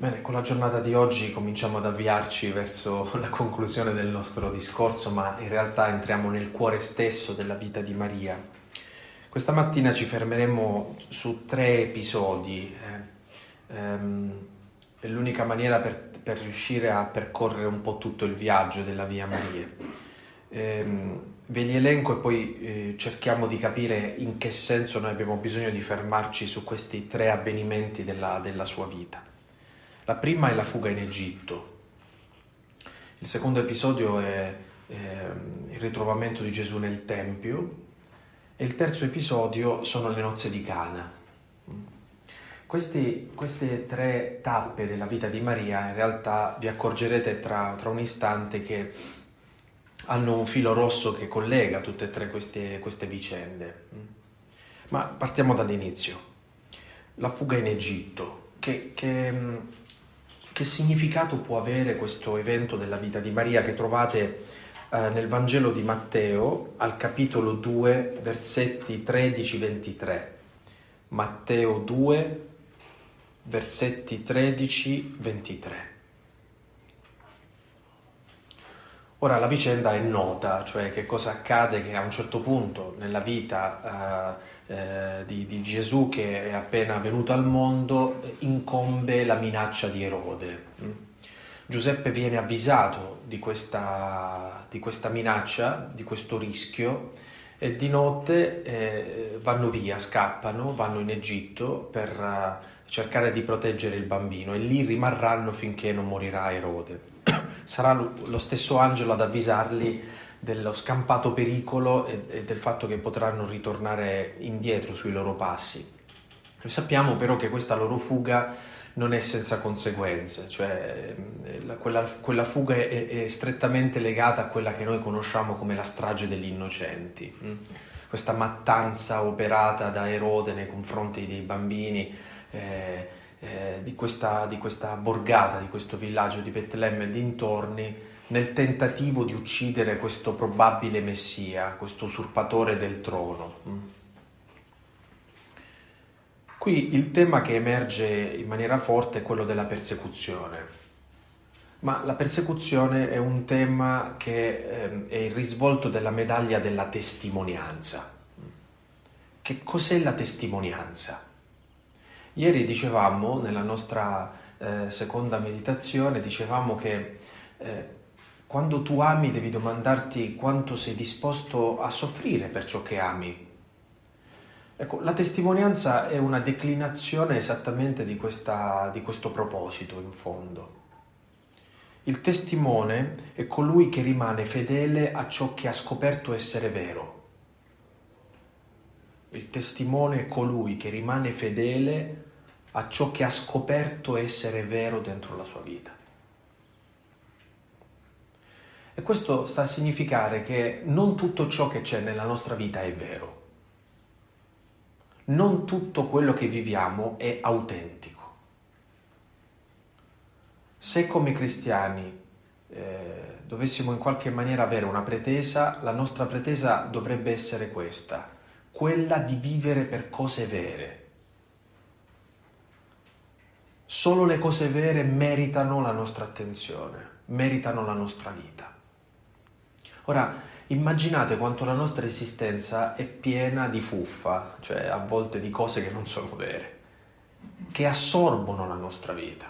Bene, con la giornata di oggi cominciamo ad avviarci verso la conclusione del nostro discorso, ma in realtà entriamo nel cuore stesso della vita di Maria. Questa mattina ci fermeremo su tre episodi. Eh, ehm, è l'unica maniera per, per, riuscire a percorrere un po' tutto il viaggio della Via Maria. Eh, ve li elenco e poi eh, cerchiamo di capire in che senso noi abbiamo bisogno di fermarci su questi tre avvenimenti della, della sua vita. La prima è la fuga in Egitto. Il secondo episodio è, è il ritrovamento di Gesù nel Tempio e il terzo episodio sono le nozze di Cana. Questi, queste tre tappe della vita di Maria in realtà vi accorgerete tra, tra, un istante che hanno un filo rosso che collega tutte e tre queste, queste vicende. Ma partiamo dall'inizio. La fuga in Egitto, che, che che significato può avere questo evento della vita di Maria che trovate eh, nel Vangelo di Matteo al capitolo 2 versetti 13-23. Matteo 2 versetti 13-23. Ora la vicenda è nota, cioè che cosa accade che a un certo punto nella vita eh, eh, di, di, Gesù che è appena venuto al mondo incombe la minaccia di Erode. Mm? Giuseppe viene avvisato di questa, di questa minaccia, di questo rischio e di notte eh, vanno via, scappano, vanno in Egitto per uh, cercare di proteggere il bambino e lì rimarranno finché non morirà Erode sarà lo stesso angelo ad avvisarli dello scampato pericolo e, e del fatto che potranno ritornare indietro sui loro passi. Sappiamo però che questa loro fuga non è senza conseguenze, cioè la, quella, quella, fuga è, è, strettamente legata a quella che noi conosciamo come la strage degli innocenti, mm? questa mattanza operata da Erode nei confronti dei bambini. Eh, eh, di, questa, di, questa, borgata, di questo villaggio di Betlemme e dintorni, nel tentativo di uccidere questo probabile messia, questo usurpatore del trono. Mm. Qui il tema che emerge in maniera forte è quello della persecuzione. Ma la persecuzione è un tema che eh, è il risvolto della medaglia della testimonianza. Che cos'è la testimonianza? Ieri dicevamo, nella nostra eh, seconda meditazione, dicevamo che eh, quando tu ami devi domandarti quanto sei disposto a soffrire per ciò che ami. Ecco, la testimonianza è una declinazione esattamente di, questa, di questo proposito, in fondo. Il testimone è colui che rimane fedele a ciò che ha scoperto essere vero. Il testimone è colui che rimane fedele a ciò che ha scoperto essere vero dentro la sua vita. E questo sta a significare che non tutto ciò che c'è nella nostra vita è vero. Non tutto quello che viviamo è autentico. Se come cristiani eh, dovessimo in qualche maniera avere una pretesa, la nostra pretesa dovrebbe essere questa quella di vivere per cose vere. Solo le cose vere meritano la nostra attenzione, meritano la nostra vita. Ora, immaginate quanto la nostra esistenza è piena di fuffa, cioè a volte di cose che non sono vere, che assorbono la nostra vita,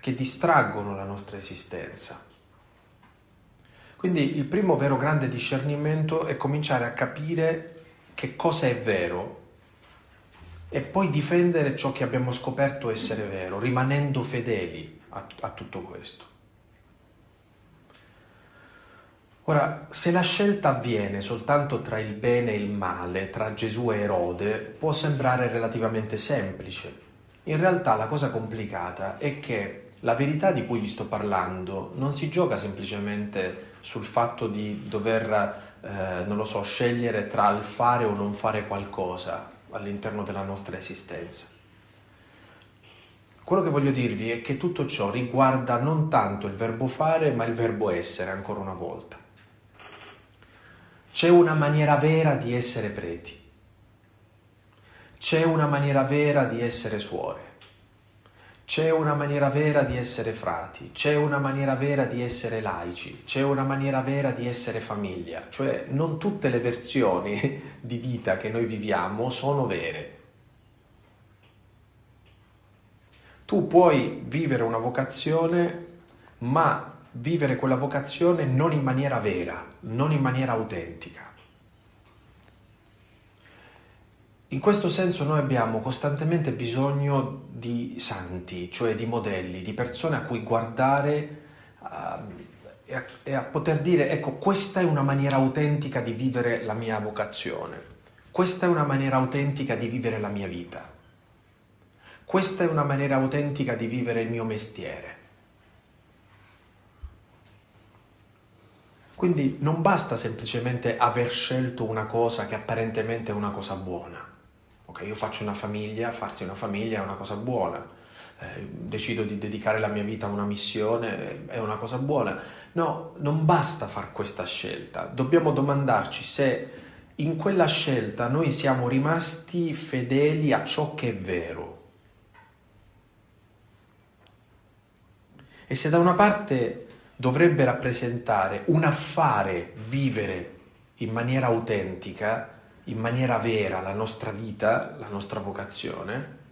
che distraggono la nostra esistenza. Quindi il primo vero grande discernimento è cominciare a capire che cosa è vero e poi difendere ciò che abbiamo scoperto essere vero, rimanendo fedeli a, a tutto questo. Ora, se la scelta avviene soltanto tra il bene e il male, tra Gesù e Erode, può sembrare relativamente semplice. In realtà la cosa complicata è che la verità di cui vi sto parlando non si gioca semplicemente sul fatto di dover, eh, non lo so, scegliere tra il fare o non fare qualcosa all'interno della nostra esistenza. Quello che voglio dirvi è che tutto ciò riguarda non tanto il verbo fare, ma il verbo essere, ancora una volta. C'è una maniera vera di essere preti. C'è una maniera vera di essere suore c'è una maniera vera di essere frati, c'è una maniera vera di essere laici, c'è una maniera vera di essere famiglia, cioè non tutte le versioni di vita che noi viviamo sono vere. Tu puoi vivere una vocazione, ma vivere quella vocazione non in maniera vera, non in maniera autentica. In questo senso noi abbiamo costantemente bisogno di santi, cioè di modelli, di persone a cui guardare uh, e, a, e a poter dire ecco questa è una maniera autentica di vivere la mia vocazione, questa è una maniera autentica di vivere la mia vita, questa è una maniera autentica di vivere il mio mestiere. Quindi non basta semplicemente aver scelto una cosa che apparentemente è una cosa buona. Ok, io faccio una famiglia, farsi una famiglia è una cosa buona. Eh, decido di dedicare la mia vita a una missione, è una cosa buona. No, non basta fare questa scelta. Dobbiamo domandarci se in quella scelta noi siamo rimasti fedeli a ciò che è vero. E se da una parte dovrebbe rappresentare un affare vivere in maniera autentica, in maniera vera la nostra vita, la nostra vocazione,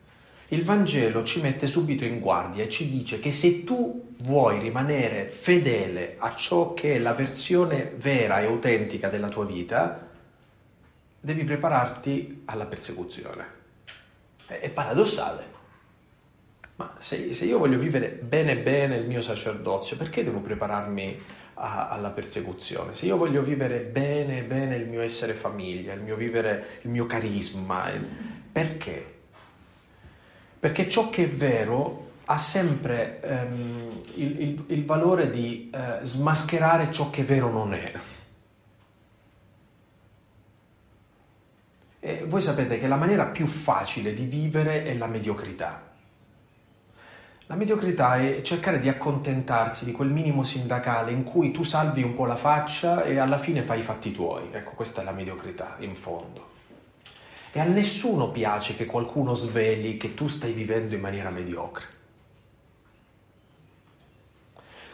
il Vangelo ci mette subito in guardia e ci dice che se tu vuoi rimanere fedele a ciò che è la versione vera e autentica della tua vita, devi prepararti alla persecuzione. È paradossale. Ma se, se, io voglio vivere bene bene il mio sacerdozio, perché devo prepararmi a, alla persecuzione? Se io voglio vivere bene bene il mio essere famiglia, il mio vivere il mio carisma, il, perché? Perché ciò che è vero ha sempre ehm, il, il, il, valore di eh, smascherare ciò che vero non è. E voi sapete che la maniera più facile di vivere è la mediocrità. La mediocrità è cercare di accontentarsi di quel minimo sindacale in cui tu salvi un po' la faccia e alla fine fai i fatti tuoi. Ecco, questa è la mediocrità, in fondo. E a nessuno piace che qualcuno sveli che tu stai vivendo in maniera mediocre.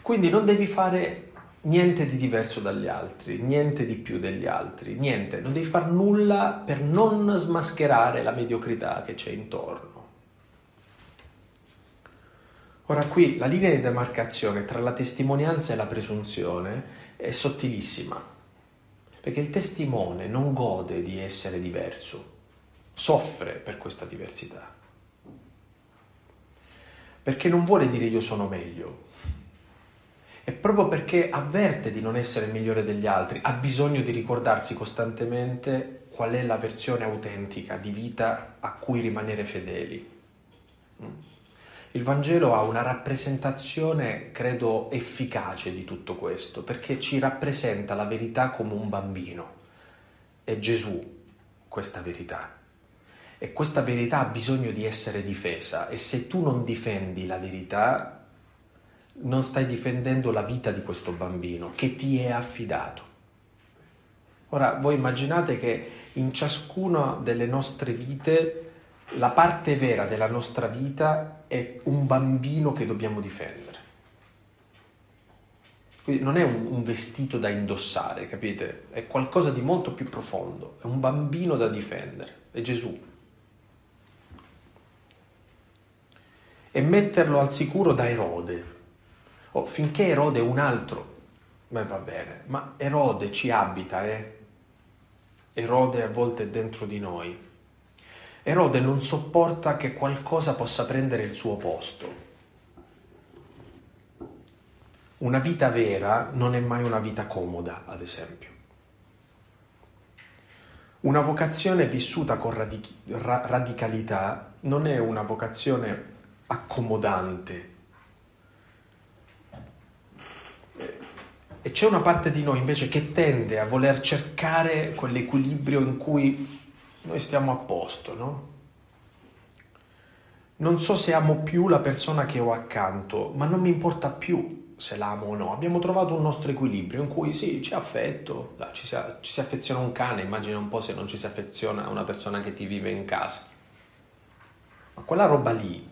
Quindi non devi fare niente di diverso dagli altri, niente di più degli altri, niente, non devi fare nulla per non smascherare la mediocrità che c'è intorno. Ora qui la linea di demarcazione tra la testimonianza e la presunzione è sottilissima, perché il testimone non gode di essere diverso, soffre per questa diversità, perché non vuole dire io sono meglio, e proprio perché avverte di non essere migliore degli altri, ha bisogno di ricordarsi costantemente qual è la versione autentica di vita a cui rimanere fedeli. Il Vangelo ha una rappresentazione, credo, efficace di tutto questo, perché ci rappresenta la verità come un bambino. È Gesù questa verità. E questa verità ha bisogno di essere difesa e se tu non difendi la verità, non stai difendendo la vita di questo bambino che ti è affidato. Ora, voi immaginate che in ciascuna delle nostre vite la parte vera della nostra vita è un bambino che dobbiamo difendere. Quindi non è un, un, vestito da indossare, capite? È qualcosa di molto più profondo, è un bambino da difendere, è Gesù. E metterlo al sicuro da Erode. Oh, finché Erode è un altro, beh va bene, ma Erode ci abita, eh? Erode a volte è dentro di noi Erode non sopporta che qualcosa possa prendere il suo posto. Una vita vera non è mai una vita comoda, ad esempio. Una vocazione vissuta con radic- ra- radicalità non è una vocazione accomodante. E c'è una parte di noi invece che tende a voler cercare quell'equilibrio in cui noi stiamo a posto, no? Non so se amo più la persona che ho accanto, ma non mi importa più se l'amo o no. Abbiamo trovato un nostro equilibrio in cui sì, c'è affetto, ci si, ci si affeziona un cane, immagina un po' se non ci si affeziona a una persona che ti vive in casa. Ma quella roba lì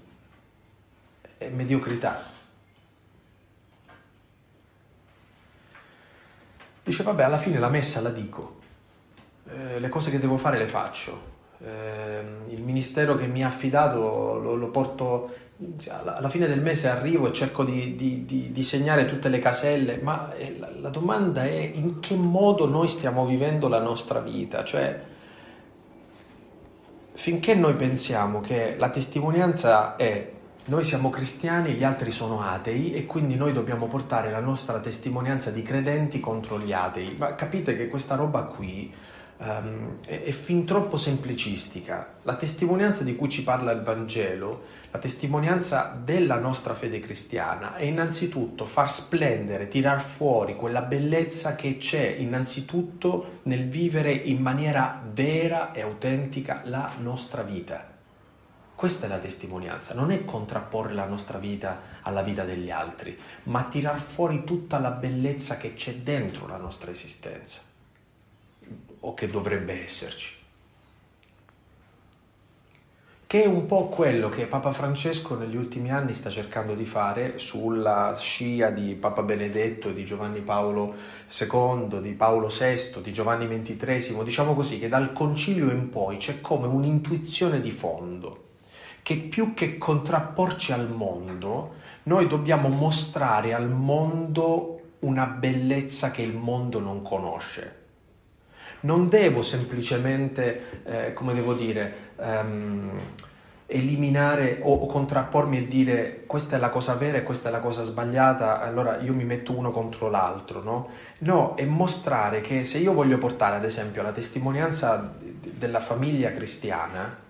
è mediocrità. Dice, vabbè, alla fine la messa la dico, eh, le cose che devo fare le faccio, eh, il ministero che mi ha affidato lo, lo porto, alla fine del mese arrivo e cerco di, di, di, di segnare tutte le caselle, ma eh, la, la, domanda è in che modo noi stiamo vivendo la nostra vita, cioè finché noi pensiamo che la testimonianza è noi siamo cristiani, gli altri sono atei e quindi noi dobbiamo portare la nostra testimonianza di credenti contro gli atei. Ma capite che questa roba qui um, è, è, fin troppo semplicistica. La testimonianza di cui ci parla il Vangelo, la testimonianza della nostra fede cristiana, è innanzitutto far splendere, tirar fuori quella bellezza che c'è innanzitutto nel vivere in maniera vera e autentica la nostra vita. Questa è la testimonianza, non è contrapporre la nostra vita alla vita degli altri, ma tirar fuori tutta la bellezza che c'è dentro la nostra esistenza o che dovrebbe esserci. Che è un po' quello che Papa Francesco negli ultimi anni sta cercando di fare sulla scia di Papa Benedetto, di Giovanni Paolo II, di Paolo VI, di Giovanni XXIII, diciamo così, che dal concilio in poi c'è come un'intuizione di fondo, che più che contrapporci al mondo, noi dobbiamo mostrare al mondo una bellezza che il mondo non conosce non devo semplicemente, eh, come devo dire, um, eliminare o, o, contrappormi e dire questa è la cosa vera e questa è la cosa sbagliata, allora io mi metto uno contro l'altro, no? No, è mostrare che se io voglio portare ad esempio la testimonianza della famiglia cristiana,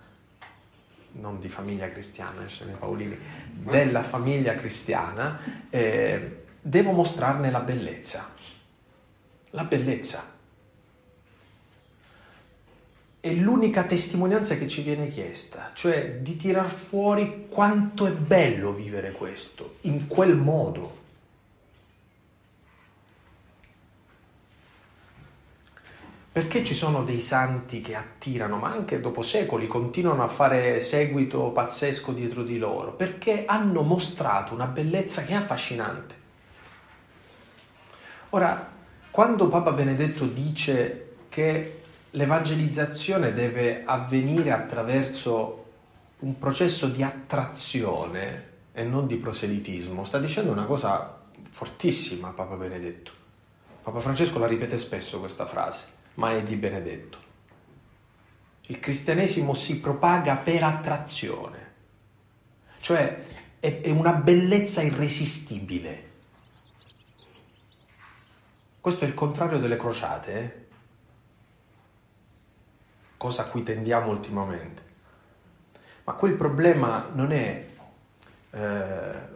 non di famiglia cristiana, sono i Paolini, della famiglia cristiana, eh, devo mostrarne la bellezza. La bellezza è l'unica testimonianza che ci viene chiesta, cioè di tirar fuori quanto è bello vivere questo, in quel modo. Perché ci sono dei santi che attirano, ma anche dopo secoli continuano a fare seguito pazzesco dietro di loro? Perché hanno mostrato una bellezza che è affascinante. Ora, quando Papa Benedetto dice che l'evangelizzazione deve avvenire attraverso un processo di attrazione e non di proselitismo. Sta dicendo una cosa fortissima Papa Benedetto. Papa Francesco la ripete spesso questa frase, ma è di Benedetto. Il cristianesimo si propaga per attrazione, cioè è, è una bellezza irresistibile. Questo è il contrario delle crociate, eh? Cosa a cui tendiamo ultimamente. Ma quel problema non è eh,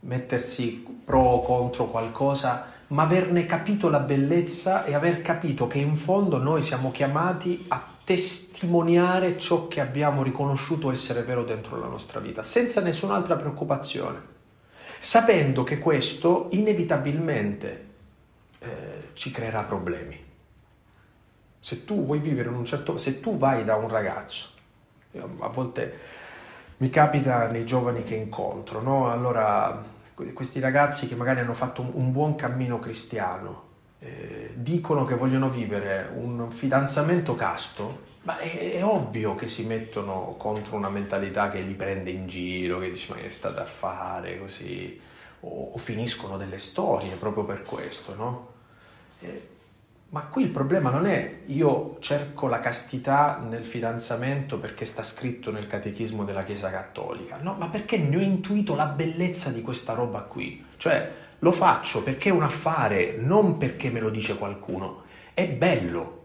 mettersi pro o contro qualcosa, ma averne capito la bellezza e aver capito che in fondo noi siamo chiamati a testimoniare ciò che abbiamo riconosciuto essere vero dentro la nostra vita, senza nessun'altra preoccupazione, sapendo che questo inevitabilmente eh, ci creerà problemi. Se tu vuoi vivere in un certo... se tu vai da un ragazzo, a volte mi capita nei giovani che incontro, no? Allora, questi ragazzi che magari hanno fatto un, buon cammino cristiano, eh, dicono che vogliono vivere un fidanzamento casto, ma è, è, ovvio che si mettono contro una mentalità che li prende in giro, che dice ma che state a fare così, o, o finiscono delle storie proprio per questo, no? Eh, ma qui il problema non è io cerco la castità nel fidanzamento perché sta scritto nel catechismo della Chiesa Cattolica, no, ma perché ne ho intuito la bellezza di questa roba qui. Cioè, lo faccio perché è un affare, non perché me lo dice qualcuno. È bello,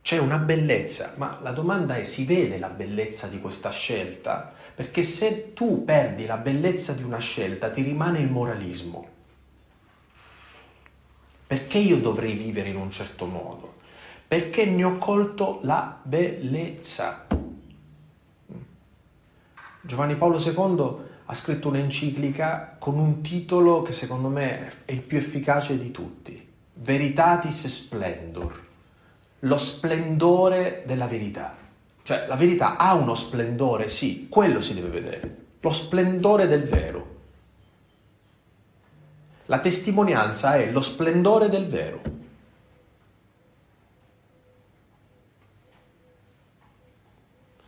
c'è una bellezza, ma la domanda è si vede la bellezza di questa scelta? Perché se tu perdi la bellezza di una scelta ti rimane il moralismo. Perché io dovrei vivere in un certo modo? Perché ne ho colto la bellezza. Giovanni Paolo II ha scritto un'enciclica con un titolo che secondo me è il più efficace di tutti, Veritatis Splendor, lo splendore della verità. Cioè la verità ha uno splendore, sì, quello si deve vedere, lo splendore del vero. La testimonianza è lo splendore del vero.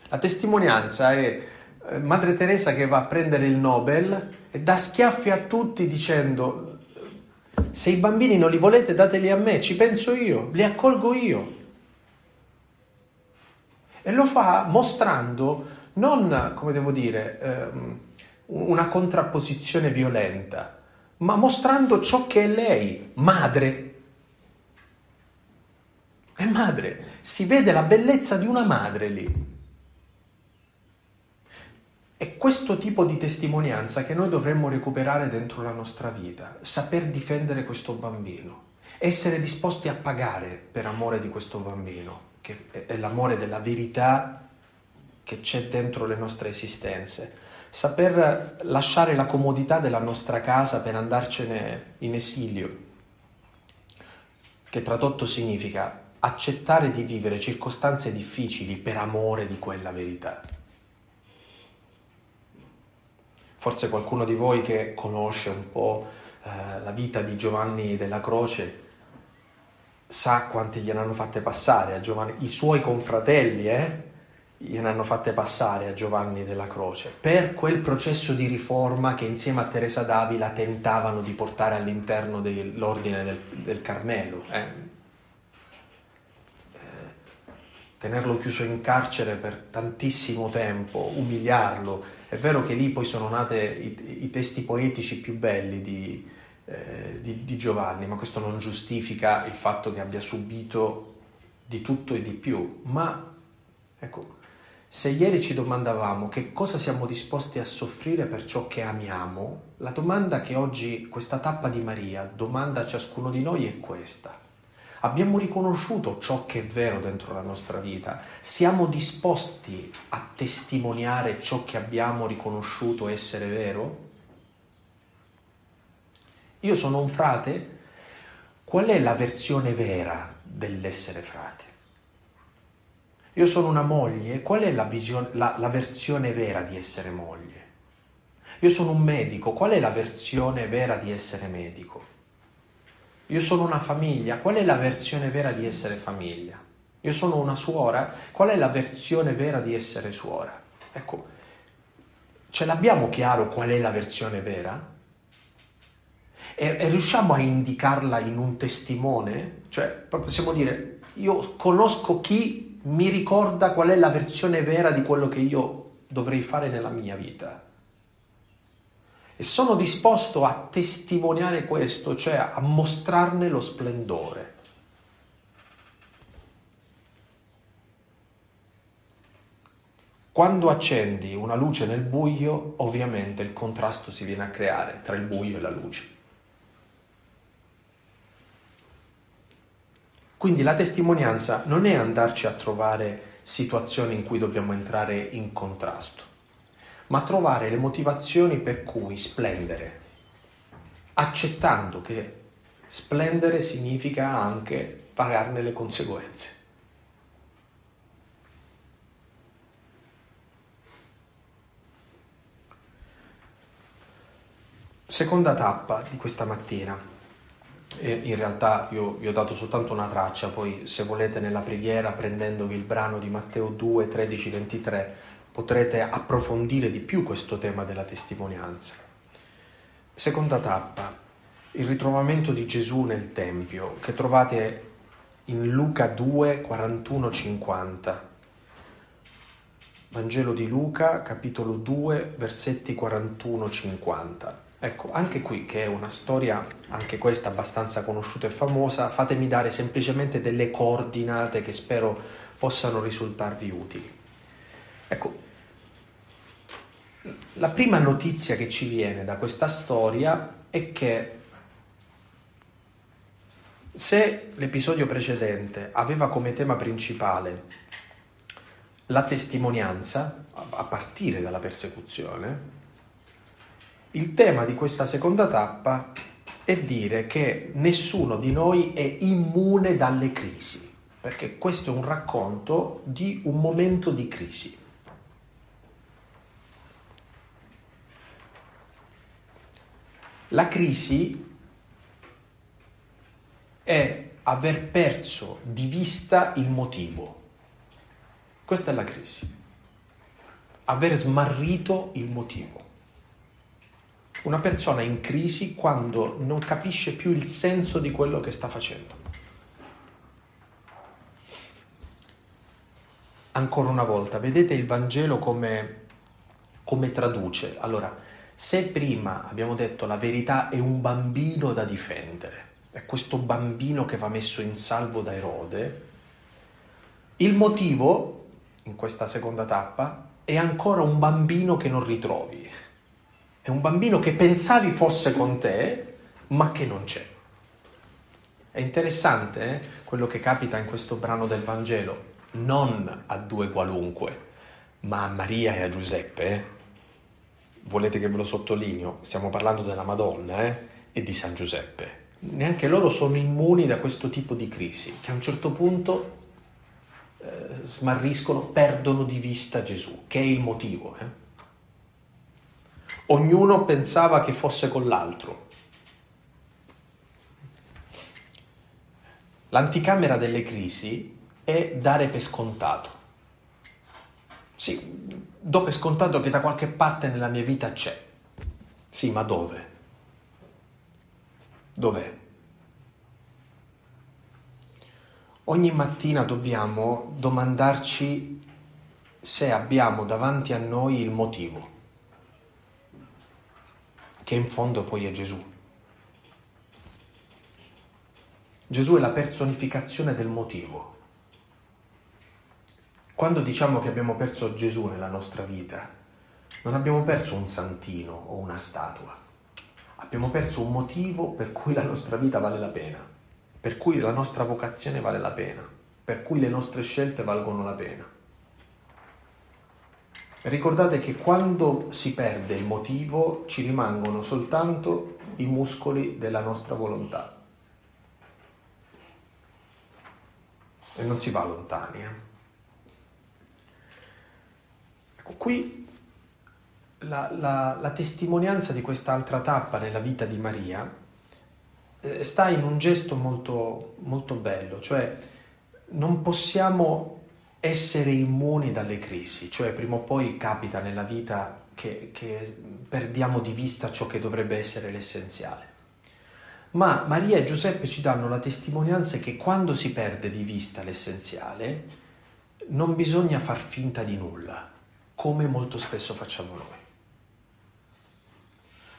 La testimonianza è eh, Madre Teresa che va a prendere il Nobel e dà schiaffi a tutti dicendo se i bambini non li volete dateli a me, ci penso io, li accolgo io. E lo fa mostrando non, come devo dire, ehm, una contrapposizione violenta, ma mostrando ciò che è lei, madre. È madre, si vede la bellezza di una madre lì. È questo tipo di testimonianza che noi dovremmo recuperare dentro la nostra vita, saper difendere questo bambino, essere disposti a pagare per amore di questo bambino, che è l'amore della verità che c'è dentro le nostre esistenze, saper lasciare la comodità della nostra casa per andarcene in esilio, che tradotto significa accettare di vivere circostanze difficili per amore di quella verità. Forse qualcuno di voi che conosce un po' eh, la vita di Giovanni della Croce sa quanti gliene fatte passare a Giovanni, i suoi confratelli, eh? Gliene hanno fatte passare a Giovanni della Croce per quel processo di riforma che insieme a Teresa d'Avila tentavano di portare all'interno dell'ordine del, del Carmelo. Eh? Eh, tenerlo chiuso in carcere per tantissimo tempo, umiliarlo, è vero che lì poi sono nati i, i testi poetici più belli di, eh, di, di Giovanni, ma questo non giustifica il fatto che abbia subito di tutto e di più. Ma ecco, se ieri ci domandavamo che cosa siamo disposti a soffrire per ciò che amiamo, la domanda che oggi questa tappa di Maria domanda a ciascuno di noi è questa. Abbiamo riconosciuto ciò che è vero dentro la nostra vita? Siamo disposti a testimoniare ciò che abbiamo riconosciuto essere vero? Io sono un frate, qual è la versione vera dell'essere frate? Io sono una moglie, qual è la, visione, la, la versione vera di essere moglie? Io sono un medico, qual è la versione vera di essere medico? Io sono una famiglia, qual è la versione vera di essere famiglia? Io sono una suora, qual è la versione vera di essere suora? Ecco, ce l'abbiamo chiaro qual è la versione vera? E, e riusciamo a indicarla in un testimone? Cioè, possiamo dire, io conosco chi mi ricorda qual è la versione vera di quello che io dovrei fare nella mia vita e sono disposto a testimoniare questo, cioè a mostrarne lo splendore. Quando accendi una luce nel buio, ovviamente il contrasto si viene a creare tra il buio e la luce. Quindi la testimonianza non è andarci a trovare situazioni in cui dobbiamo entrare in contrasto ma trovare le motivazioni per cui splendere, accettando che splendere significa anche pagarne le conseguenze. Seconda tappa di questa mattina. E in realtà io vi ho dato soltanto una traccia, poi se volete nella preghiera prendendovi il brano di Matteo 2, 13, 23 potrete approfondire di più questo tema della testimonianza. Seconda tappa, il ritrovamento di Gesù nel Tempio, che trovate in Luca 2, 41, 50. Vangelo di Luca, capitolo 2, versetti 41-50. Ecco, anche qui, che è una storia, anche questa abbastanza conosciuta e famosa, fatemi dare semplicemente delle coordinate che spero possano risultarvi utili. Ecco, la prima notizia che ci viene da questa storia è che se l'episodio precedente aveva come tema principale la testimonianza, a partire dalla persecuzione, il tema di questa seconda tappa è dire che nessuno di noi è immune dalle crisi, perché questo è un racconto di un momento di crisi. La crisi è aver perso di vista il motivo. Questa è la crisi. Aver smarrito il motivo. Una persona in crisi quando non capisce più il senso di quello che sta facendo. Ancora una volta, vedete il Vangelo come, come traduce. Allora, se prima abbiamo detto la verità è un bambino da difendere, è questo bambino che va messo in salvo da Erode, il motivo, in questa seconda tappa, è ancora un bambino che non ritrovi. È un bambino che pensavi fosse con te, ma che non c'è. È interessante eh? quello che capita in questo brano del Vangelo, non a due qualunque, ma a Maria e a Giuseppe. Eh? Volete che ve lo sottolineo? Stiamo parlando della Madonna eh? e di San Giuseppe. Neanche loro sono immuni da questo tipo di crisi, che a un certo punto eh, smarriscono, perdono di vista Gesù, che è il motivo. Ognuno pensava che fosse con l'altro. L'anticamera delle crisi è dare per scontato. Sì, do per scontato che da qualche parte nella mia vita c'è. Sì, ma dove? Dov'è? Ogni mattina dobbiamo domandarci se abbiamo davanti a noi il motivo che in fondo poi è Gesù. Gesù è la personificazione del motivo. Quando diciamo che abbiamo perso Gesù nella nostra vita, non abbiamo perso un santino o una statua, abbiamo perso un motivo per cui la nostra vita vale la pena, per cui la nostra vocazione vale la pena, per cui le nostre scelte valgono la pena. Ricordate che quando si perde il motivo ci rimangono soltanto i muscoli della nostra volontà. E non si va lontani. Eh? Ecco, qui la, la, la, testimonianza di quest'altra tappa nella vita di Maria eh, sta in un gesto molto, molto bello, cioè non possiamo essere immuni dalle crisi, cioè prima o poi capita nella vita che, che perdiamo di vista ciò che dovrebbe essere l'essenziale. Ma Maria e Giuseppe ci danno la testimonianza che quando si perde di vista l'essenziale non bisogna far finta di nulla, come molto spesso facciamo noi.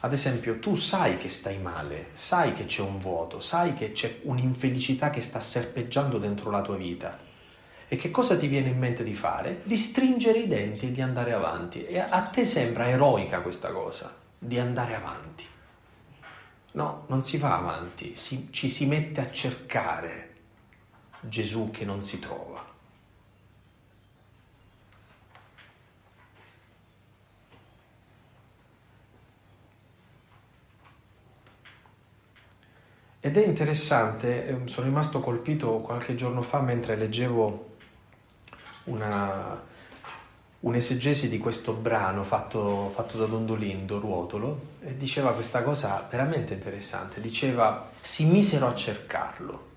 Ad esempio, tu sai che stai male, sai che c'è un vuoto, sai che c'è un'infelicità che sta serpeggiando dentro la tua vita e che cosa ti viene in mente di fare? Di stringere i denti e di andare avanti. E a te sembra eroica questa cosa, di andare avanti. No, non si va avanti, si, ci si mette a cercare Gesù che non si trova. Ed è interessante, ehm, sono rimasto colpito qualche giorno fa mentre leggevo una, un'esegesi di questo brano fatto, fatto da Dondolindo, Ruotolo, e diceva questa cosa veramente interessante. Diceva, si misero a cercarlo,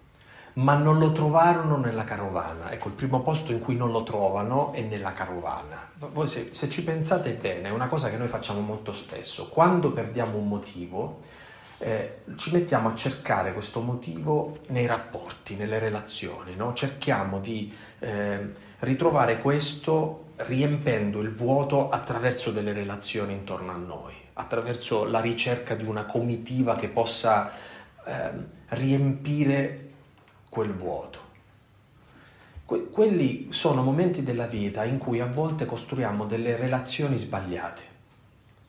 ma non lo trovarono nella carovana. Ecco, il primo posto in cui non lo trovano è nella carovana. Voi se, se ci pensate bene, è una cosa che noi facciamo molto spesso. Quando perdiamo un motivo, eh, ci mettiamo a cercare questo motivo nei rapporti, nelle relazioni, no? cerchiamo di eh, ritrovare questo riempendo il vuoto attraverso delle relazioni intorno a noi, attraverso la ricerca di una comitiva che possa eh, riempire quel vuoto. Que- quelli sono momenti della vita in cui a volte costruiamo delle relazioni sbagliate.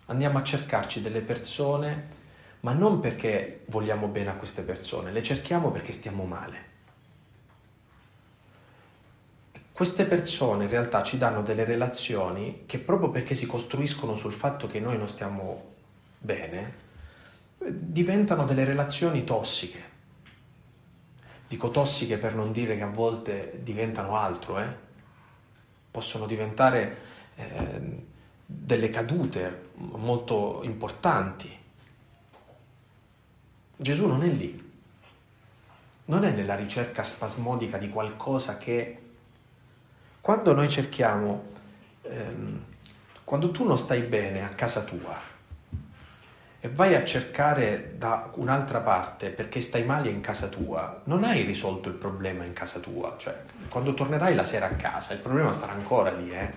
Andiamo a cercarci delle persone ma non perché vogliamo bene a queste persone, le cerchiamo perché stiamo male. Queste persone in realtà ci danno delle relazioni che proprio perché si costruiscono sul fatto che noi non stiamo bene, diventano delle relazioni tossiche. Dico tossiche per non dire che a volte diventano altro, eh? possono diventare eh, delle cadute molto importanti Gesù non è lì, non è nella ricerca spasmodica di qualcosa che quando noi cerchiamo, ehm, quando tu non stai bene a casa tua e vai a cercare da un'altra parte perché stai male in casa tua, non hai risolto il problema in casa tua, cioè quando tornerai la sera a casa il problema starà ancora lì, eh?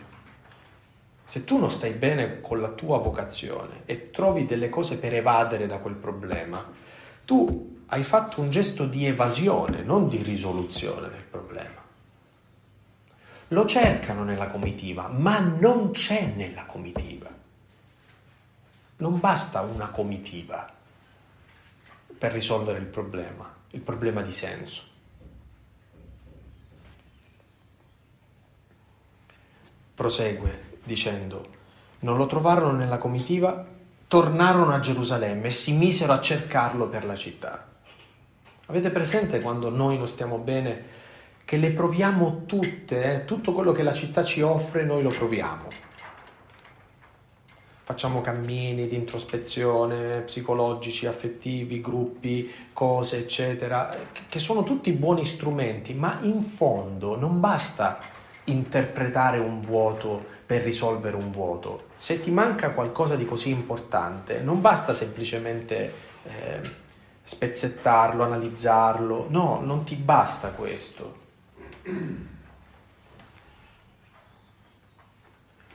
Se tu non stai bene con la tua vocazione e trovi delle cose per evadere da quel problema, tu hai fatto un gesto di evasione, non di risoluzione. Lo cercano nella comitiva, ma non c'è nella comitiva. Non basta una comitiva per risolvere il problema, il problema di senso. Prosegue dicendo, non lo trovarono nella comitiva, tornarono a Gerusalemme e si misero a cercarlo per la città. Avete presente quando noi non stiamo bene? Che le proviamo tutte, eh? tutto quello che la città ci offre noi lo proviamo. Facciamo cammini di introspezione psicologici, affettivi, gruppi, cose, eccetera, che sono tutti buoni strumenti, ma in fondo non basta interpretare un vuoto per risolvere un vuoto. Se ti manca qualcosa di così importante, non basta semplicemente eh, spezzettarlo, analizzarlo, no, non ti basta questo.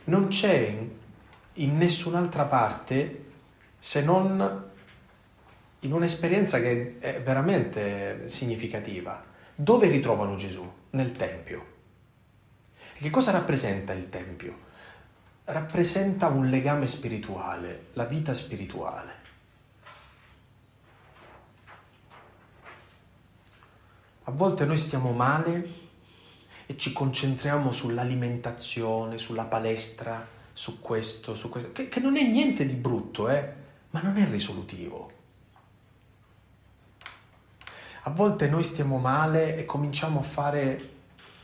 Non c'è in, nessun'altra parte se non in un'esperienza che è veramente significativa. Dove ritrovano Gesù? Nel Tempio. E che cosa rappresenta il Tempio? Rappresenta un legame spirituale, la vita spirituale. A volte noi stiamo male e ci concentriamo sull'alimentazione, sulla palestra, su questo, su questo, che, che non è niente di brutto, eh, ma non è risolutivo. A volte noi stiamo male e cominciamo a fare,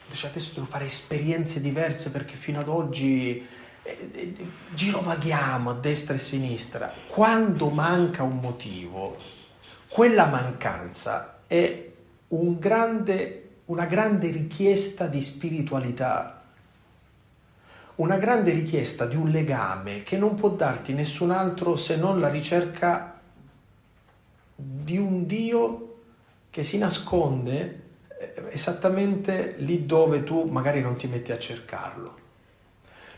dice adesso devo fare esperienze diverse perché fino ad oggi eh, eh, girovaghiamo a destra e a sinistra. Quando manca un motivo, quella mancanza è un grande una grande richiesta di spiritualità, una grande richiesta di un legame che non può darti nessun altro se non la ricerca di un Dio che si nasconde eh, esattamente lì dove tu magari non ti metti a cercarlo.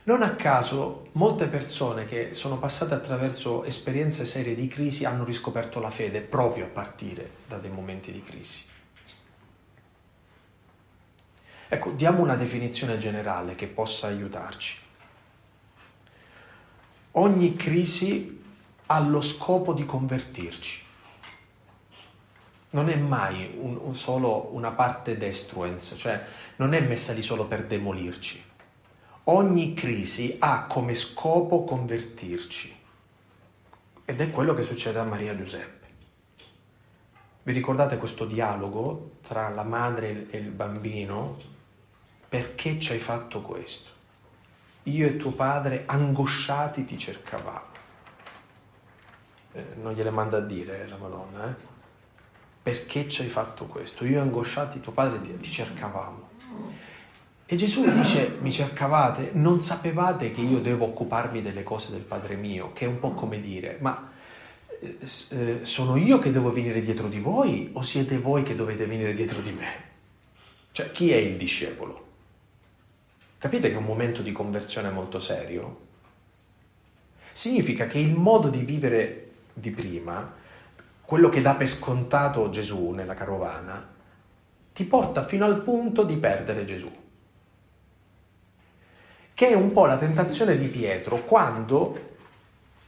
Non a caso molte persone che sono passate attraverso esperienze serie di crisi hanno riscoperto la fede proprio a partire da dei momenti di crisi. Ecco, diamo una definizione generale che possa aiutarci. Ogni crisi ha lo scopo di convertirci. Non è mai un, un solo una parte destruens, cioè non è messa lì solo per demolirci. Ogni crisi ha come scopo convertirci. Ed è quello che succede a Maria Giuseppe. Vi ricordate questo dialogo tra la madre e il bambino perché ci hai fatto questo? Io e tuo padre angosciati ti cercavamo. Eh, non gliele manda a dire la Madonna, eh? Perché ci hai fatto questo? Io angosciati tuo padre ti, ti cercavamo. E Gesù dice, mi cercavate, non sapevate che io devo occuparmi delle cose del Padre mio, che è un po' come dire, ma eh, eh sono io che devo venire dietro di voi o siete voi che dovete venire dietro di me? Cioè, chi è il discepolo? Capite che è un momento di conversione molto serio? Significa che il modo di vivere di prima, quello che dà per scontato Gesù nella carovana, ti porta fino al punto di perdere Gesù. Che è un po' la tentazione di Pietro quando,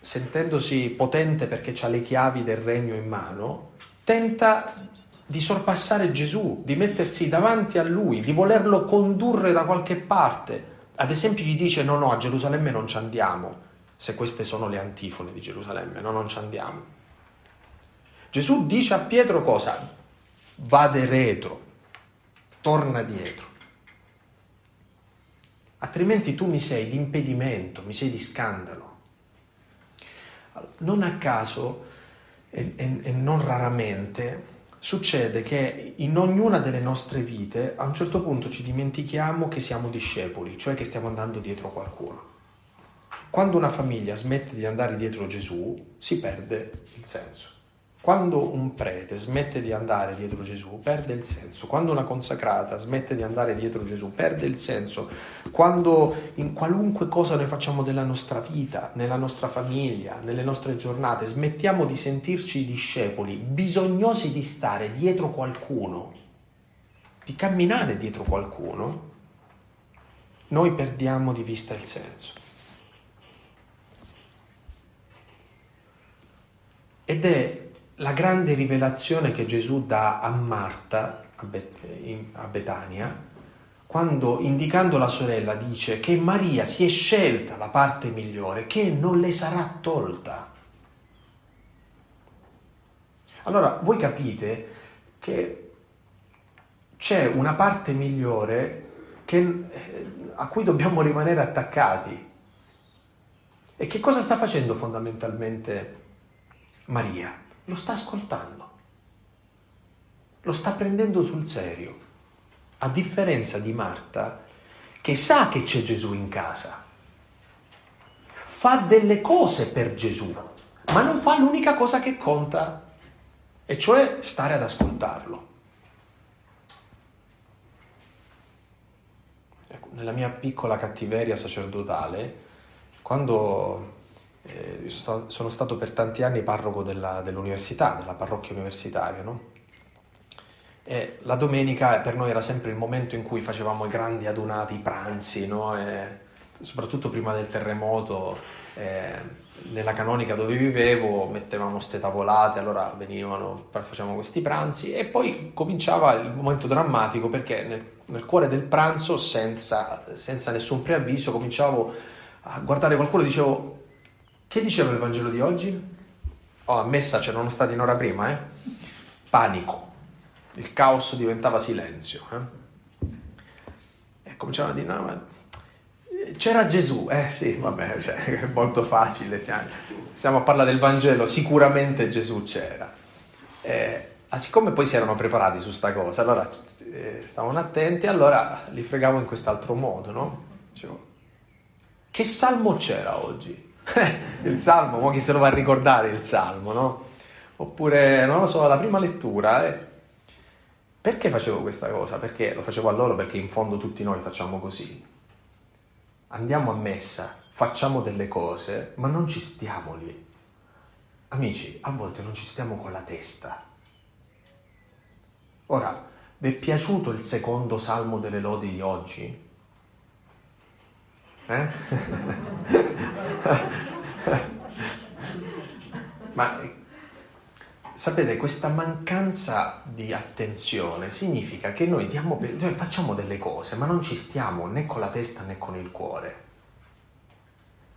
sentendosi potente perché ha le chiavi del regno in mano, tenta di sorpassare Gesù, di mettersi davanti a lui, di volerlo condurre da qualche parte. Ad esempio gli dice no, no, a Gerusalemme non ci andiamo, se queste sono le antifone di Gerusalemme, no, non ci andiamo. Gesù dice a Pietro cosa? Vade retro, torna dietro. Altrimenti tu mi sei di impedimento, mi sei di scandalo. Non a caso e, e, e non raramente succede che in ognuna delle nostre vite a un certo punto ci dimentichiamo che siamo discepoli, cioè che stiamo andando dietro qualcuno. Quando una famiglia smette di andare dietro Gesù, si perde il senso. Quando un prete smette di andare dietro Gesù, perde il senso. Quando una consacrata smette di andare dietro Gesù, perde il senso. Quando in qualunque cosa noi facciamo della nostra vita, nella nostra famiglia, nelle nostre giornate, smettiamo di sentirci discepoli, bisognosi di stare dietro qualcuno, di camminare dietro qualcuno, noi perdiamo di vista il senso. Ed è la grande rivelazione che Gesù dà a Marta, a, Bet- a Betania, quando indicando la sorella dice che Maria si è scelta la parte migliore, che non le sarà tolta. Allora, voi capite che c'è una parte migliore che, eh, a cui dobbiamo rimanere attaccati. E che cosa sta facendo fondamentalmente Maria? Lo sta ascoltando, lo sta prendendo sul serio, a differenza di Marta che sa che c'è Gesù in casa, fa delle cose per Gesù, ma non fa l'unica cosa che conta, e cioè stare ad ascoltarlo. Ecco, nella mia piccola cattiveria sacerdotale, quando eh, sono stato per tanti anni parroco della, dell'università, della parrocchia universitaria, no? E la domenica per noi era sempre il momento in cui facevamo i grandi adunati, i pranzi, no? soprattutto prima del terremoto, eh, nella canonica dove vivevo mettevamo ste tavolate, allora venivano, facevamo questi pranzi e poi cominciava il momento drammatico perché nel, nel cuore del pranzo, senza, senza nessun preavviso, cominciavo a guardare qualcuno e dicevo che diceva il Vangelo di oggi? Oh, a messa c'erano stati un'ora prima, eh? Panico. Il caos diventava silenzio. Eh? E cominciavano a dire, no, ma c'era Gesù, eh sì, vabbè, cioè, è molto facile, stiamo, stiamo, a parlare del Vangelo, sicuramente Gesù c'era. Eh, siccome poi si erano preparati su sta cosa, allora eh, stavano attenti, allora li fregavo in quest'altro modo, no? Dicevo, che salmo c'era oggi? il salmo, ma chi se lo va a ricordare il salmo, no? Oppure, non lo so, la prima lettura. Eh. Perché facevo questa cosa? Perché lo facevo a loro perché in fondo tutti noi facciamo così. Andiamo a messa, facciamo delle cose, ma non ci stiamo lì. Amici, a volte non ci stiamo con la testa. Ora, vi è piaciuto il secondo salmo delle lodi di oggi? Eh? Ma sapete, questa mancanza di attenzione significa che noi, diamo, noi facciamo delle cose, ma non ci stiamo né con la testa né con il cuore.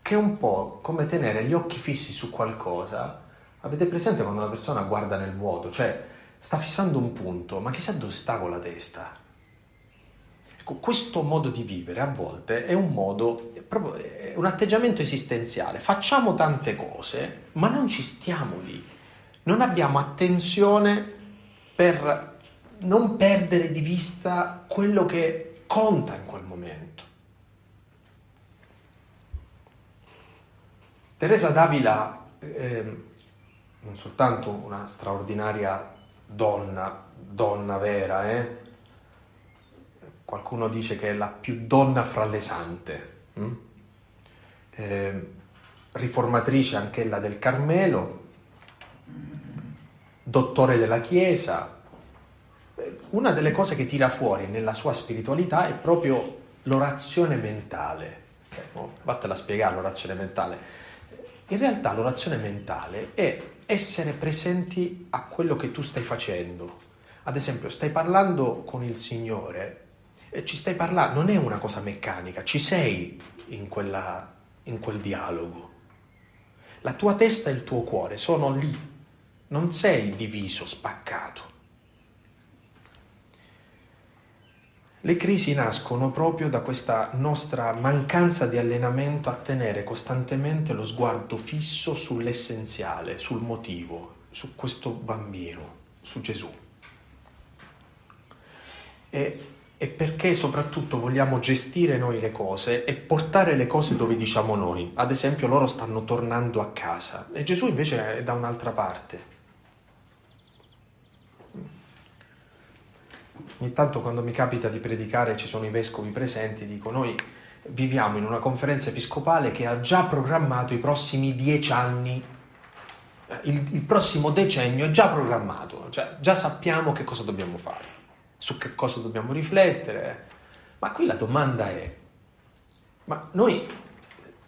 Che è un po' come tenere gli occhi fissi su qualcosa. Avete presente quando una persona guarda nel vuoto? Cioè, sta fissando un punto, ma chissà dove sta con la testa? Ecco, questo modo di vivere a volte è un modo, è un atteggiamento esistenziale. Facciamo tante cose, ma non ci stiamo lì. Non abbiamo attenzione per non perdere di vista quello che conta in quel momento. Teresa d'Avila, eh, non soltanto una straordinaria donna, donna vera, eh, qualcuno dice che è la più donna fra le sante, mm? eh, riformatrice anch'ella del Carmelo, dottore della Chiesa. Una delle cose che tira fuori nella sua spiritualità è proprio l'orazione mentale. Oh, vattela a spiegare l'orazione mentale. In realtà l'orazione mentale è essere presenti a quello che tu stai facendo. Ad esempio, stai parlando con il Signore ci stai parlando, non è una cosa meccanica, ci sei in, quella, in quel dialogo. La tua testa e il tuo cuore sono lì, non sei diviso, spaccato. Le crisi nascono proprio da questa nostra mancanza di allenamento a tenere costantemente lo sguardo fisso sull'essenziale, sul motivo, su questo bambino, su Gesù. E, e perché soprattutto vogliamo gestire noi le cose e portare le cose dove diciamo noi. Ad esempio loro stanno tornando a casa e Gesù invece è da un'altra parte. Ogni tanto quando mi capita di predicare ci sono i vescovi presenti, dico noi viviamo in una conferenza episcopale che ha già programmato i prossimi dieci anni, eh, il, il prossimo decennio è già programmato, cioè già sappiamo che cosa dobbiamo fare, su che cosa dobbiamo riflettere. Ma qui la domanda è, ma noi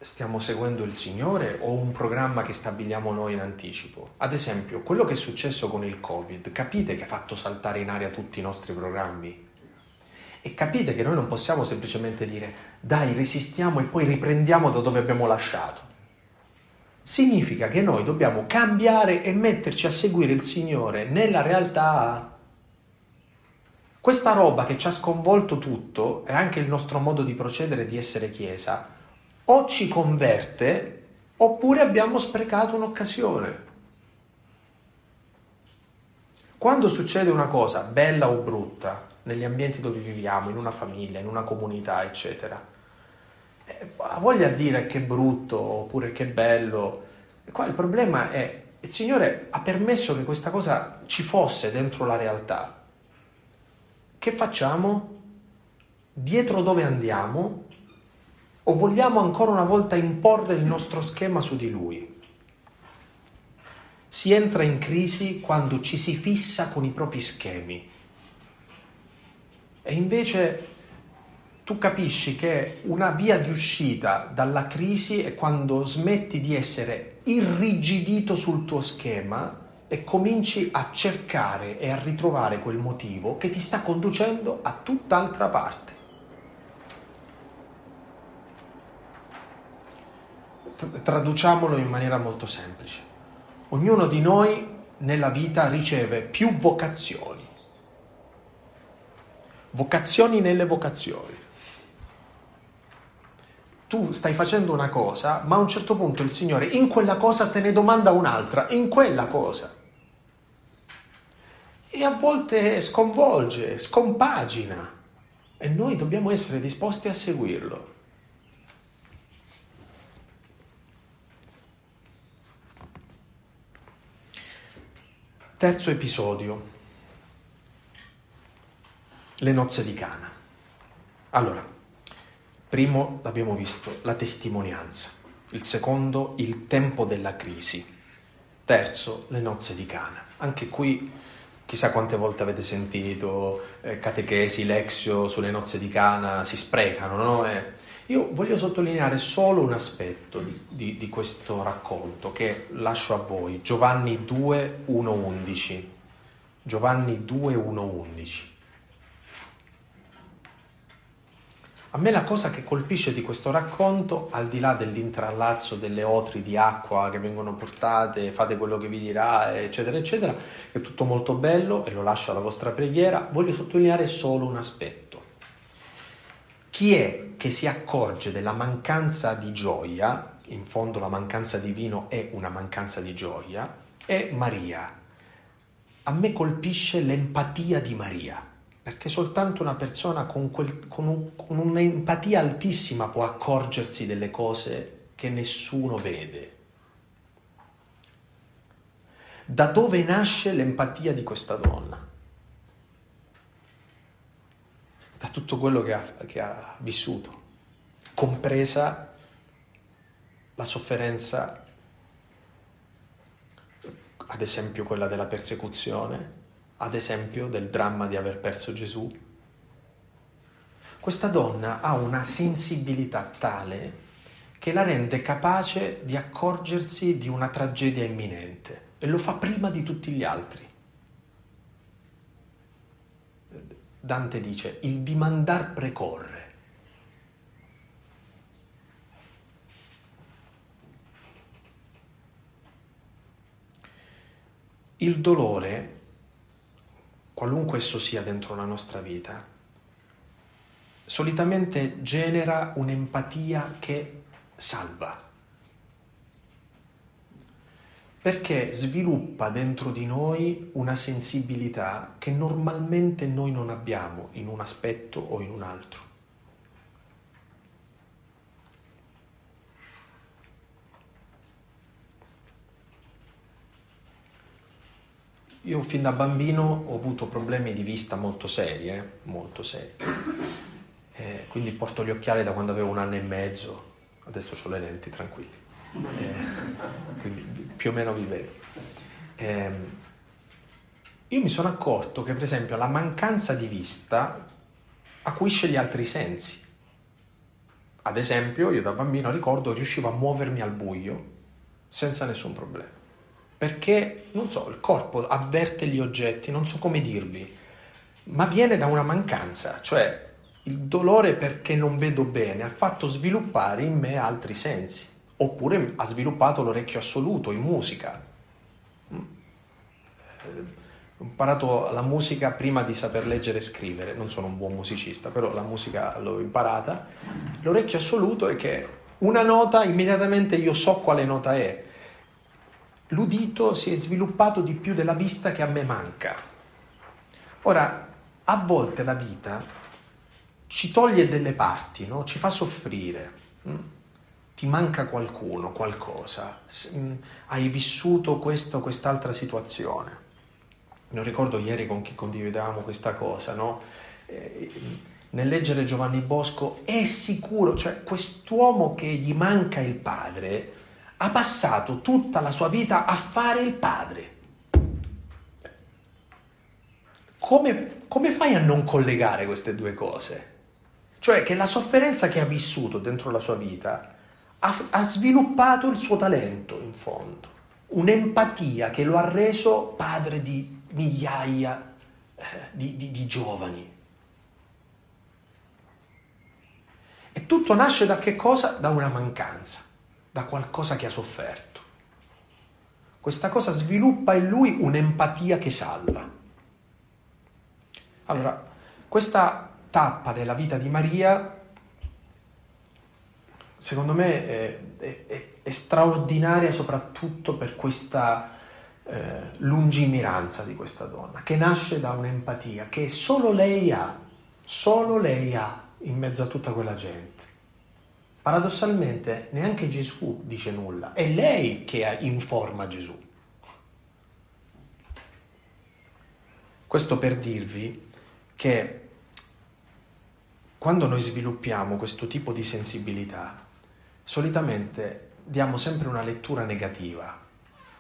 stiamo seguendo il Signore o un programma che stabiliamo noi in anticipo? Ad esempio, quello che è successo con il Covid, capite che ha fatto saltare in aria tutti i nostri programmi? E capite che noi non possiamo semplicemente dire dai, resistiamo e poi riprendiamo da dove abbiamo lasciato. Significa che noi dobbiamo cambiare e metterci a seguire il Signore nella realtà. Questa roba che ci ha sconvolto tutto e anche il nostro modo di procedere di essere Chiesa, o ci converte oppure abbiamo sprecato un'occasione. Quando succede una cosa bella o brutta, negli ambienti dove viviamo, in una famiglia, in una comunità, eccetera. Eh, ha voglia di dire che brutto oppure che bello. Qua il problema è il Signore ha permesso che questa cosa ci fosse dentro la realtà. Che facciamo? Dietro dove andiamo? O vogliamo ancora una volta imporre il nostro schema su di Lui? Si entra in crisi quando ci si fissa con i propri schemi e invece tu capisci che una via di uscita dalla crisi è quando smetti di essere irrigidito sul tuo schema e cominci a cercare e a ritrovare quel motivo che ti sta conducendo a tutt'altra parte. Traduciamolo in maniera molto semplice. Ognuno di noi nella vita riceve più vocazioni vocazioni nelle vocazioni. Tu stai facendo una cosa, ma a un certo punto il Signore in quella cosa te ne domanda un'altra, in quella cosa. E a volte sconvolge, scompagina. E noi dobbiamo essere disposti a seguirlo. Terzo episodio le nozze di Cana. Allora, primo l'abbiamo visto, la testimonianza. Il secondo, il tempo della crisi. Terzo, le nozze di Cana. Anche qui, chissà quante volte avete sentito eh, catechesi, lexio sulle nozze di Cana, si sprecano, no? Eh, io voglio sottolineare solo un aspetto di, di, di questo racconto che lascio a voi. Giovanni 2, 1, 11. Giovanni 2, 1, 11. A me la cosa che colpisce di questo racconto, al di là dell'intrallazzo delle otri di acqua che vengono portate, fate quello che vi dirà, eccetera, eccetera, è tutto molto bello e lo lascio alla vostra preghiera, voglio sottolineare solo un aspetto. Chi è che si accorge della mancanza di gioia, in fondo la mancanza di vino è una mancanza di gioia, è Maria. A me colpisce l'empatia di Maria perché soltanto una persona con, quel, con, un, con un'empatia altissima può accorgersi delle cose che nessuno vede. Da dove nasce l'empatia di questa donna? Da tutto quello che ha, che ha vissuto, compresa la sofferenza, ad esempio quella della persecuzione, ad esempio del dramma di aver perso Gesù. Questa donna ha una sensibilità tale che la rende capace di accorgersi di una tragedia imminente e lo fa prima di tutti gli altri. Dante dice il dimandar precorre. Il dolore qualunque esso sia dentro la nostra vita, solitamente genera un'empatia che salva. perché sviluppa dentro di noi una sensibilità che normalmente noi non abbiamo in un aspetto o in un altro. Io fin da bambino ho avuto problemi di vista molto seri, eh? molto seri. Eh, quindi porto gli occhiali da quando avevo un anno e mezzo, adesso ho le lenti, tranquilli. Eh, quindi più o meno vi vedo. Eh, io mi sono accorto che per esempio la mancanza di vista acuisce gli altri sensi. Ad esempio, io da bambino ricordo riuscivo a muovermi al buio senza nessun problema perché, non so, il corpo avverte gli oggetti, non so come dirvi, ma viene da una mancanza, cioè il dolore perché non vedo bene ha fatto sviluppare in me altri sensi, oppure ha sviluppato l'orecchio assoluto in musica. Mm. Eh, ho imparato la musica prima di saper leggere e scrivere, non sono un buon musicista, però la musica l'ho imparata. L'orecchio assoluto è che una nota immediatamente io so quale nota è, l'udito si è sviluppato di più della vista che a me manca. Ora, a volte la vita ci toglie delle parti, no? ci fa soffrire. Mm? Ti manca qualcuno, qualcosa, mm, hai vissuto questa o quest'altra situazione. Non ricordo ieri con chi condividevamo questa cosa, no? Eh, nel leggere Giovanni Bosco è sicuro, cioè quest'uomo che gli manca il padre, ha passato tutta la sua vita a fare il padre. Come, come fai a non collegare queste due cose? Cioè che la sofferenza che ha vissuto dentro la sua vita ha, ha sviluppato il suo talento in fondo, un'empatia che lo ha reso padre di migliaia eh, di, di, di giovani. E tutto nasce da che cosa? Da una mancanza da qualcosa che ha sofferto. Questa cosa sviluppa in lui un'empatia che salva. Allora, questa tappa della vita di Maria, secondo me, è, è, è straordinaria soprattutto per questa eh, lungimiranza di questa donna, che nasce da un'empatia che solo lei ha, solo lei ha in mezzo a tutta quella gente. Paradossalmente neanche Gesù dice nulla, è lei che informa Gesù. Questo per dirvi che quando noi sviluppiamo questo tipo di sensibilità, solitamente diamo sempre una lettura negativa.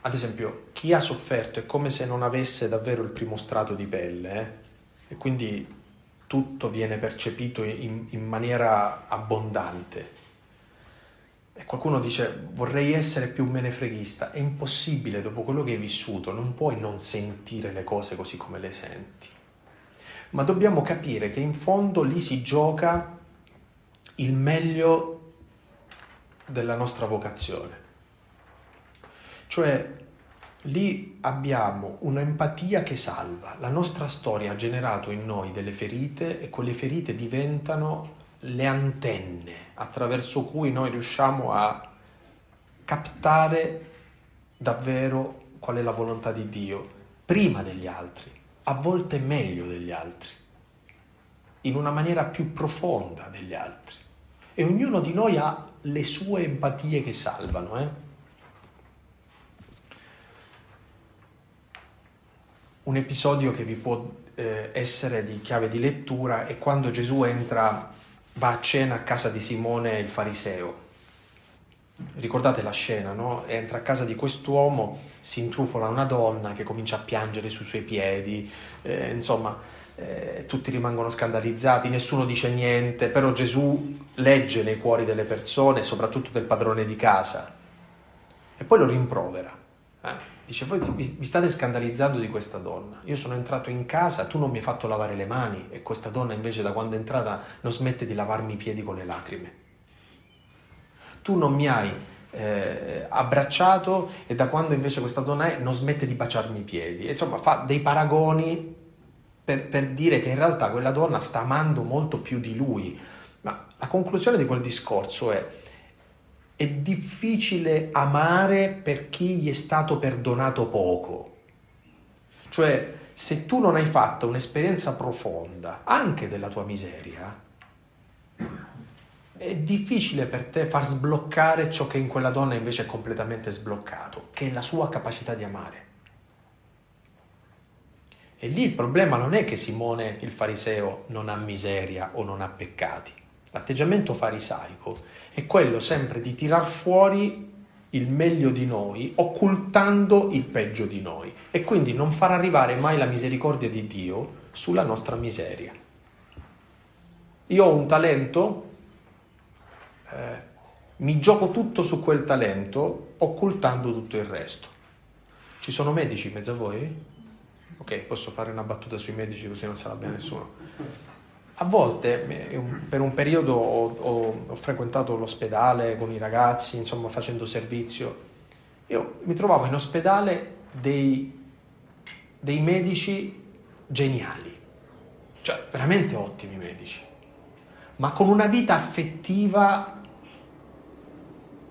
Ad esempio, chi ha sofferto è come se non avesse davvero il primo strato di pelle eh? e quindi tutto viene percepito in, in maniera abbondante. E qualcuno dice vorrei essere più menefreghista. È impossibile, dopo quello che hai vissuto, non puoi non sentire le cose così come le senti. Ma dobbiamo capire che in fondo lì si gioca il meglio della nostra vocazione. Cioè, lì abbiamo un'empatia che salva. La nostra storia ha generato in noi delle ferite e quelle ferite diventano le antenne attraverso cui noi riusciamo a captare davvero qual è la volontà di Dio prima degli altri, a volte meglio degli altri, in una maniera più profonda degli altri. E ognuno di noi ha le sue empatie che salvano. Eh? Un episodio che vi può eh, essere di chiave di lettura è quando Gesù entra va a cena a casa di Simone il fariseo. Ricordate la scena, no? Entra a casa di quest'uomo, si intrufola una donna che comincia a piangere sui suoi piedi, eh, insomma, eh, tutti rimangono scandalizzati, nessuno dice niente, però Gesù legge nei cuori delle persone, soprattutto del padrone di casa, e poi lo rimprovera. Eh? Dice, voi vi state scandalizzando di questa donna. Io sono entrato in casa, tu non mi hai fatto lavare le mani e questa donna invece da quando è entrata non smette di lavarmi i piedi con le lacrime. Tu non mi hai eh, abbracciato e da quando invece questa donna è non smette di baciarmi i piedi. E, insomma, fa dei paragoni per, per dire che in realtà quella donna sta amando molto più di lui. Ma la conclusione di quel discorso è è difficile amare per chi gli è stato perdonato poco. Cioè, se tu non hai fatto un'esperienza profonda anche della tua miseria, è difficile per te far sbloccare ciò che in quella donna invece è completamente sbloccato, che è la sua capacità di amare. E lì il problema non è che Simone il fariseo non ha miseria o non ha peccati. L'atteggiamento farisaico è quello sempre di tirar fuori il meglio di noi, occultando il peggio di noi e quindi non far arrivare mai la misericordia di Dio sulla nostra miseria. Io ho un talento, eh, mi gioco tutto su quel talento, occultando tutto il resto. Ci sono medici in mezzo a voi? Ok, posso fare una battuta sui medici così non la abbia nessuno. A volte, per un periodo, ho, ho, ho frequentato l'ospedale con i ragazzi, insomma, facendo servizio. Io mi trovavo in ospedale dei, dei medici geniali, cioè veramente ottimi medici, ma con una vita affettiva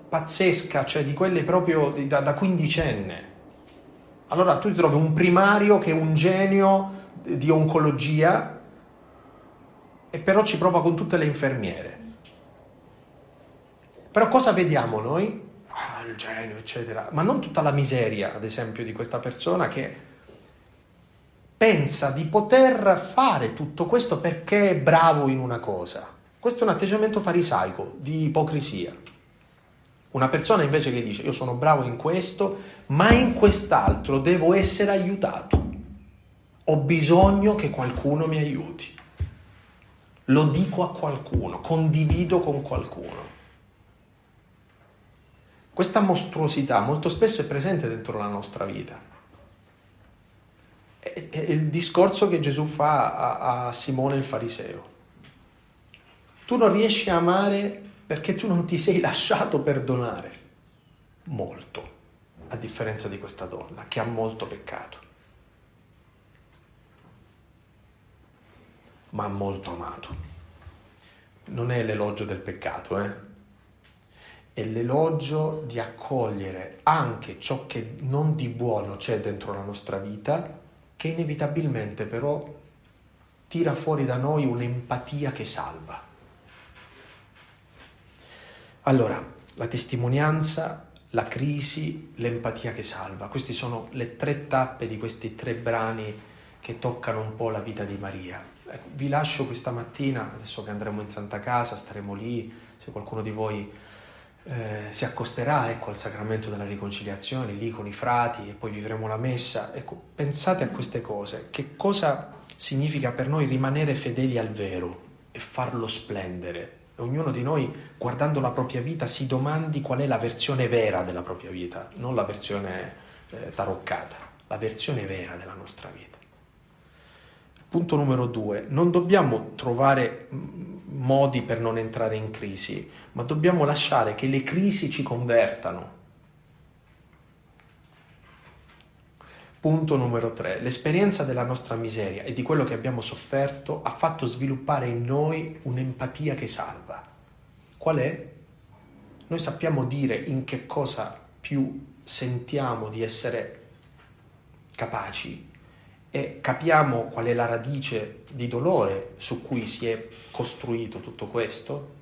pazzesca, cioè di quelle proprio da, da quindicenne. Allora tu ti trovi un primario che è un genio di oncologia e però ci prova con tutte le infermiere. Però cosa vediamo noi? Ah, il genio, eccetera. Ma non tutta la miseria, ad esempio, di questa persona che pensa di poter fare tutto questo perché è bravo in una cosa. Questo è un atteggiamento farisaico, di ipocrisia. Una persona invece che dice io sono bravo in questo, ma in quest'altro devo essere aiutato. Ho bisogno che qualcuno mi aiuti. Lo dico a qualcuno, condivido con qualcuno. Questa mostruosità molto spesso è presente dentro la nostra vita. È, il discorso che Gesù fa a Simone il fariseo. Tu non riesci a amare perché tu non ti sei lasciato perdonare molto, a differenza di questa donna che ha molto peccato, ma molto amato. Non è l'elogio del peccato, eh? è l'elogio di accogliere anche ciò che non di buono c'è dentro la nostra vita, che inevitabilmente però tira fuori da noi un'empatia che salva. Allora, la testimonianza, la crisi, l'empatia che salva. Queste sono le tre tappe di questi tre brani che toccano un po' la vita di Maria. Vi lascio questa mattina, adesso che andremo in Santa Casa, staremo lì, se qualcuno di voi eh, si accosterà ecco, al sacramento della riconciliazione, lì con i frati e poi vivremo la messa. Ecco, pensate a queste cose, che cosa significa per noi rimanere fedeli al vero e farlo splendere ognuno di noi, guardando la propria vita, si domandi qual è la versione vera della propria vita, non la versione eh, taroccata, la versione vera della nostra vita. Punto numero due, non dobbiamo trovare mm, modi per non entrare in crisi, ma dobbiamo lasciare che le crisi ci convertano. Punto numero tre, l'esperienza della nostra miseria e di quello che abbiamo sofferto ha fatto sviluppare in noi un'empatia che salva. Qual è? Noi sappiamo dire in che cosa più sentiamo di essere capaci e capiamo qual è la radice di dolore su cui si è costruito tutto questo